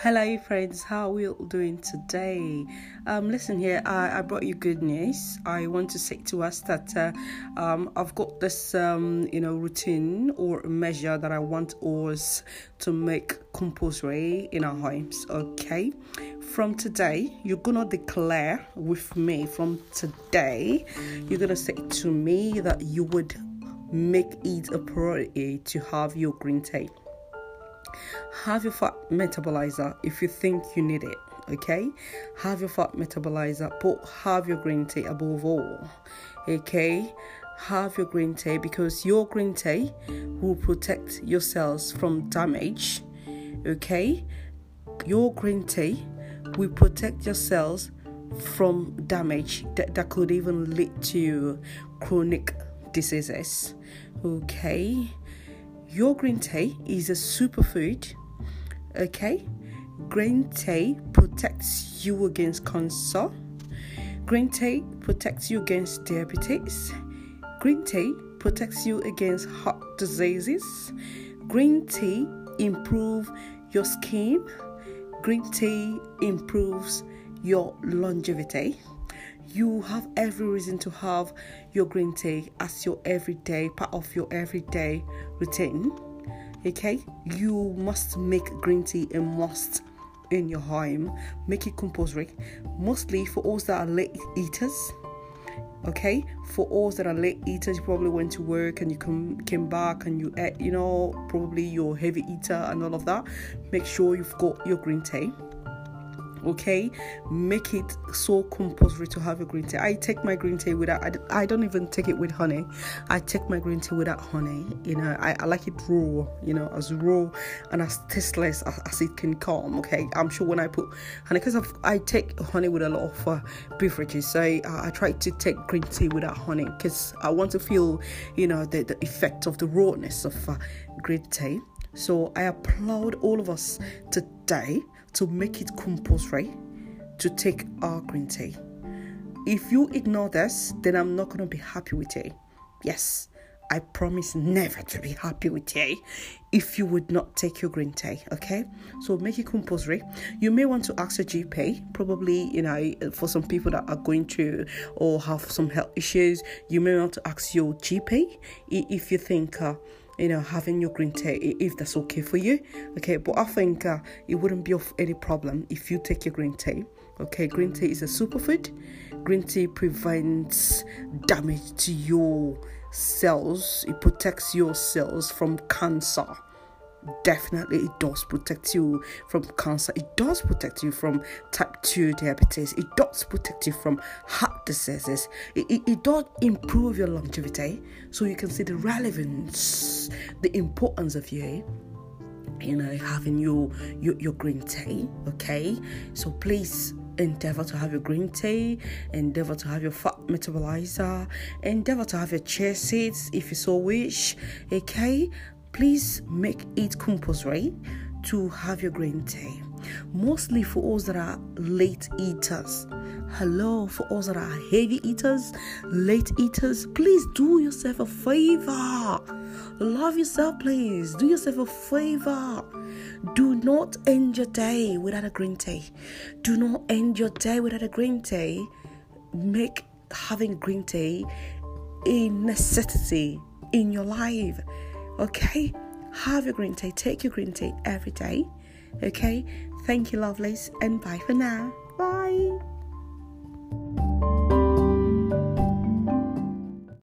Hello, friends. How are we all doing today? Um, listen here. I, I brought you good news. I want to say to us that uh, um, I've got this, um, you know, routine or measure that I want us to make compulsory in our homes. Okay. From today, you're gonna declare with me. From today, you're gonna say to me that you would make it a priority to have your green tea have your fat metabolizer if you think you need it okay? Have your fat metabolizer but have your green tea above all okay? Have your green tea because your green tea will protect your cells from damage okay? Your green tea will protect your cells from damage that, that could even lead to chronic diseases okay your green tea is a superfood, okay? Green tea protects you against cancer. Green tea protects you against diabetes. Green tea protects you against heart diseases. Green tea improves your skin. Green tea improves your longevity you have every reason to have your green tea as your everyday part of your everyday routine. Okay, you must make green tea a must in your home. Make it compulsory, mostly for us that are late eaters. Okay, for us that are late eaters, you probably went to work and you come came back and you ate, you know, probably you're heavy eater and all of that. Make sure you've got your green tea okay? Make it so compulsory to have a green tea. I take my green tea without i, I don't even take it with honey. I take my green tea without honey you know? I, I like it raw you know as raw and as tasteless as, as it can come okay? I'm sure when i put honey because i take honey with a lot of uh, beverages. So I, I try to take green tea without honey because i want to feel you know the, the effect of the rawness of uh, green tea. So I applaud all of us today to make it compulsory to take our green tea. If you ignore this, then I'm not going to be happy with you. Yes, I promise never to be happy with you if you would not take your green tea. Okay, so make it compulsory. You may want to ask a GP, probably, you know, for some people that are going through or have some health issues, you may want to ask your GP if you think. Uh, you know, having your green tea if that's okay for you. Okay, but I think uh, it wouldn't be of any problem if you take your green tea. Okay, green tea is a superfood. Green tea prevents damage to your cells, it protects your cells from cancer definitely it does protect you from cancer. It does protect you from type 2 diabetes. It does protect you from heart diseases. It, it, it does improve your longevity. So you can see the relevance the importance of you you know having your your, your green tea okay? So please endeavor to have your green tea, endeavor to have your fat metabolizer, endeavor to have your chia seeds if you so wish. Okay, please make it compulsory to have your green tea. Mostly for us that are late eaters. Hello, for us that are heavy eaters, late eaters, please do yourself a favor. Love yourself, please. Do yourself a favor. Do not end your day without a green tea. Do not end your day without a green tea. Make having green tea a necessity in your life. Okay? Have your green tea. Take your green tea every day. Okay? Thank you, lovelies, and bye for now. Bye.